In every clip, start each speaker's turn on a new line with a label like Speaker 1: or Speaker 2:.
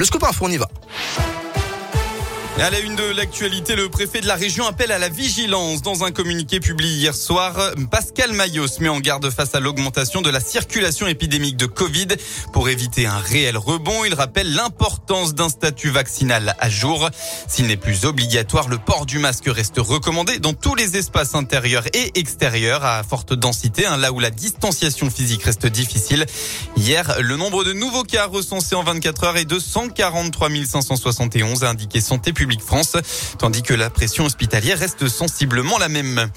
Speaker 1: Le scoop info, on y va.
Speaker 2: À la une de l'actualité, le préfet de la région appelle à la vigilance. Dans un communiqué publié hier soir, Pascal Maillot se met en garde face à l'augmentation de la circulation épidémique de Covid. Pour éviter un réel rebond, il rappelle l'importance d'un statut vaccinal à jour. S'il n'est plus obligatoire, le port du masque reste recommandé dans tous les espaces intérieurs et extérieurs à forte densité, hein, là où la distanciation physique reste difficile. Hier, le nombre de nouveaux cas recensés en 24 heures est de 143 571, a indiqué Santé publique France, tandis que la pression hospitalière reste sensiblement la même.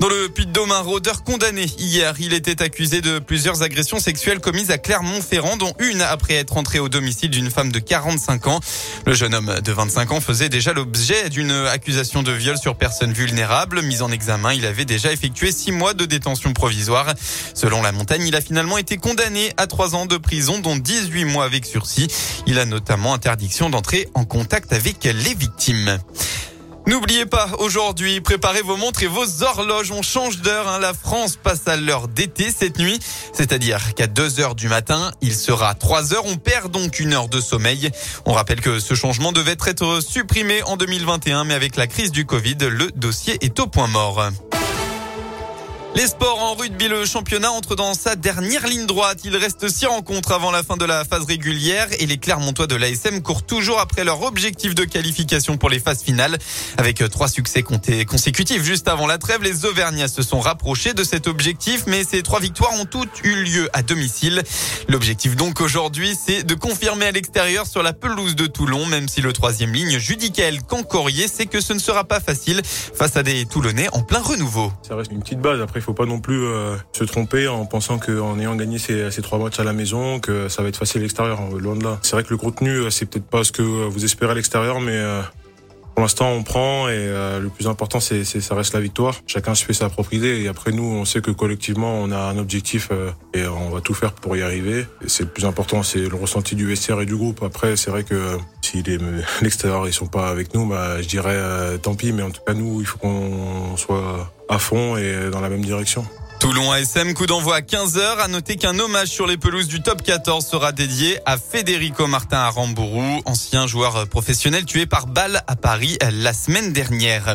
Speaker 2: Dans le Puy-de-Dôme, un rôdeur condamné hier, il était accusé de plusieurs agressions sexuelles commises à Clermont-Ferrand, dont une après être entré au domicile d'une femme de 45 ans. Le jeune homme de 25 ans faisait déjà l'objet d'une accusation de viol sur personne vulnérable. Mis en examen, il avait déjà effectué six mois de détention provisoire. Selon la montagne, il a finalement été condamné à trois ans de prison, dont 18 mois avec sursis. Il a notamment interdiction d'entrer en contact avec les victimes. N'oubliez pas, aujourd'hui, préparez vos montres et vos horloges. On change d'heure. Hein. La France passe à l'heure d'été cette nuit. C'est-à-dire qu'à 2 heures du matin, il sera 3 heures. On perd donc une heure de sommeil. On rappelle que ce changement devait être supprimé en 2021, mais avec la crise du Covid, le dossier est au point mort. Les sports en rugby, le championnat entre dans sa dernière ligne droite. Il reste six rencontres avant la fin de la phase régulière et les Clermontois de l'ASM courent toujours après leur objectif de qualification pour les phases finales. Avec trois succès consécutifs juste avant la trêve, les Auvergnats se sont rapprochés de cet objectif, mais ces trois victoires ont toutes eu lieu à domicile. L'objectif donc aujourd'hui, c'est de confirmer à l'extérieur sur la pelouse de Toulon, même si le troisième ligne, Judicael Cancorier, sait que ce ne sera pas facile face à des Toulonnais en plein renouveau.
Speaker 3: Ça reste une petite base. Après, faut pas non plus euh, se tromper en pensant qu'en ayant gagné ces, trois matchs à la maison, que ça va être facile à l'extérieur. Loin de là. C'est vrai que le contenu, euh, c'est peut-être pas ce que vous espérez à l'extérieur, mais euh, pour l'instant, on prend et le plus important, c'est, ça reste la victoire. Chacun se fait sa propre idée et après nous, on sait que collectivement, on a un objectif et on va tout faire pour y arriver. C'est le plus important, c'est le ressenti du vestiaire et du groupe. Après, c'est vrai que si l'extérieur ils sont pas avec nous, bah, je dirais tant pis. Mais en tout cas, nous, il faut qu'on soit à fond et dans la même direction.
Speaker 2: Toulon ASM, coup d'envoi à 15h. À noter qu'un hommage sur les pelouses du top 14 sera dédié à Federico Martin Arambourou, ancien joueur professionnel tué par balle à Paris la semaine dernière.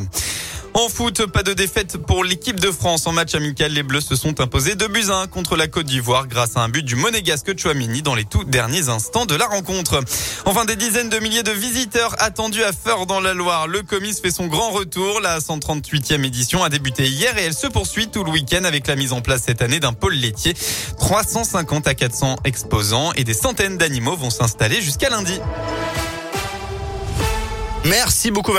Speaker 2: En foot, pas de défaite pour l'équipe de France. En match amical, les Bleus se sont imposés de buts 1 contre la Côte d'Ivoire grâce à un but du monégasque Chouamini dans les tout derniers instants de la rencontre. Enfin, des dizaines de milliers de visiteurs attendus à Feur dans la Loire. Le Comis fait son grand retour. La 138e édition a débuté hier et elle se poursuit tout le week-end avec la mise en place cette année d'un pôle laitier. 350 à 400 exposants et des centaines d'animaux vont s'installer jusqu'à lundi.
Speaker 1: Merci beaucoup Valentin.